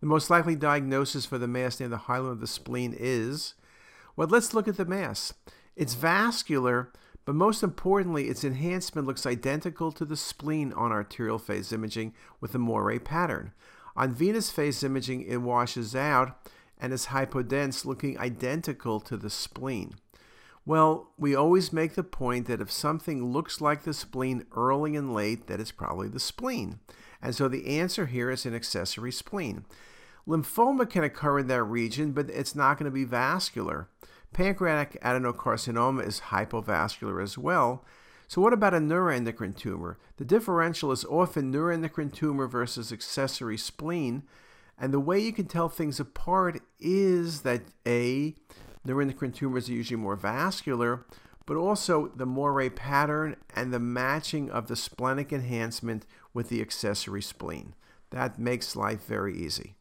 The most likely diagnosis for the mass near the hilum of the spleen is well, let's look at the mass. It's vascular, but most importantly, its enhancement looks identical to the spleen on arterial phase imaging with the moire pattern. On venous phase imaging, it washes out and is hypodense, looking identical to the spleen. Well, we always make the point that if something looks like the spleen early and late, that it's probably the spleen. And so the answer here is an accessory spleen. Lymphoma can occur in that region, but it's not going to be vascular. Pancreatic adenocarcinoma is hypovascular as well. So, what about a neuroendocrine tumor? The differential is often neuroendocrine tumor versus accessory spleen. And the way you can tell things apart is that A, neuroendocrine tumors are usually more vascular, but also the moire pattern and the matching of the splenic enhancement with the accessory spleen. That makes life very easy.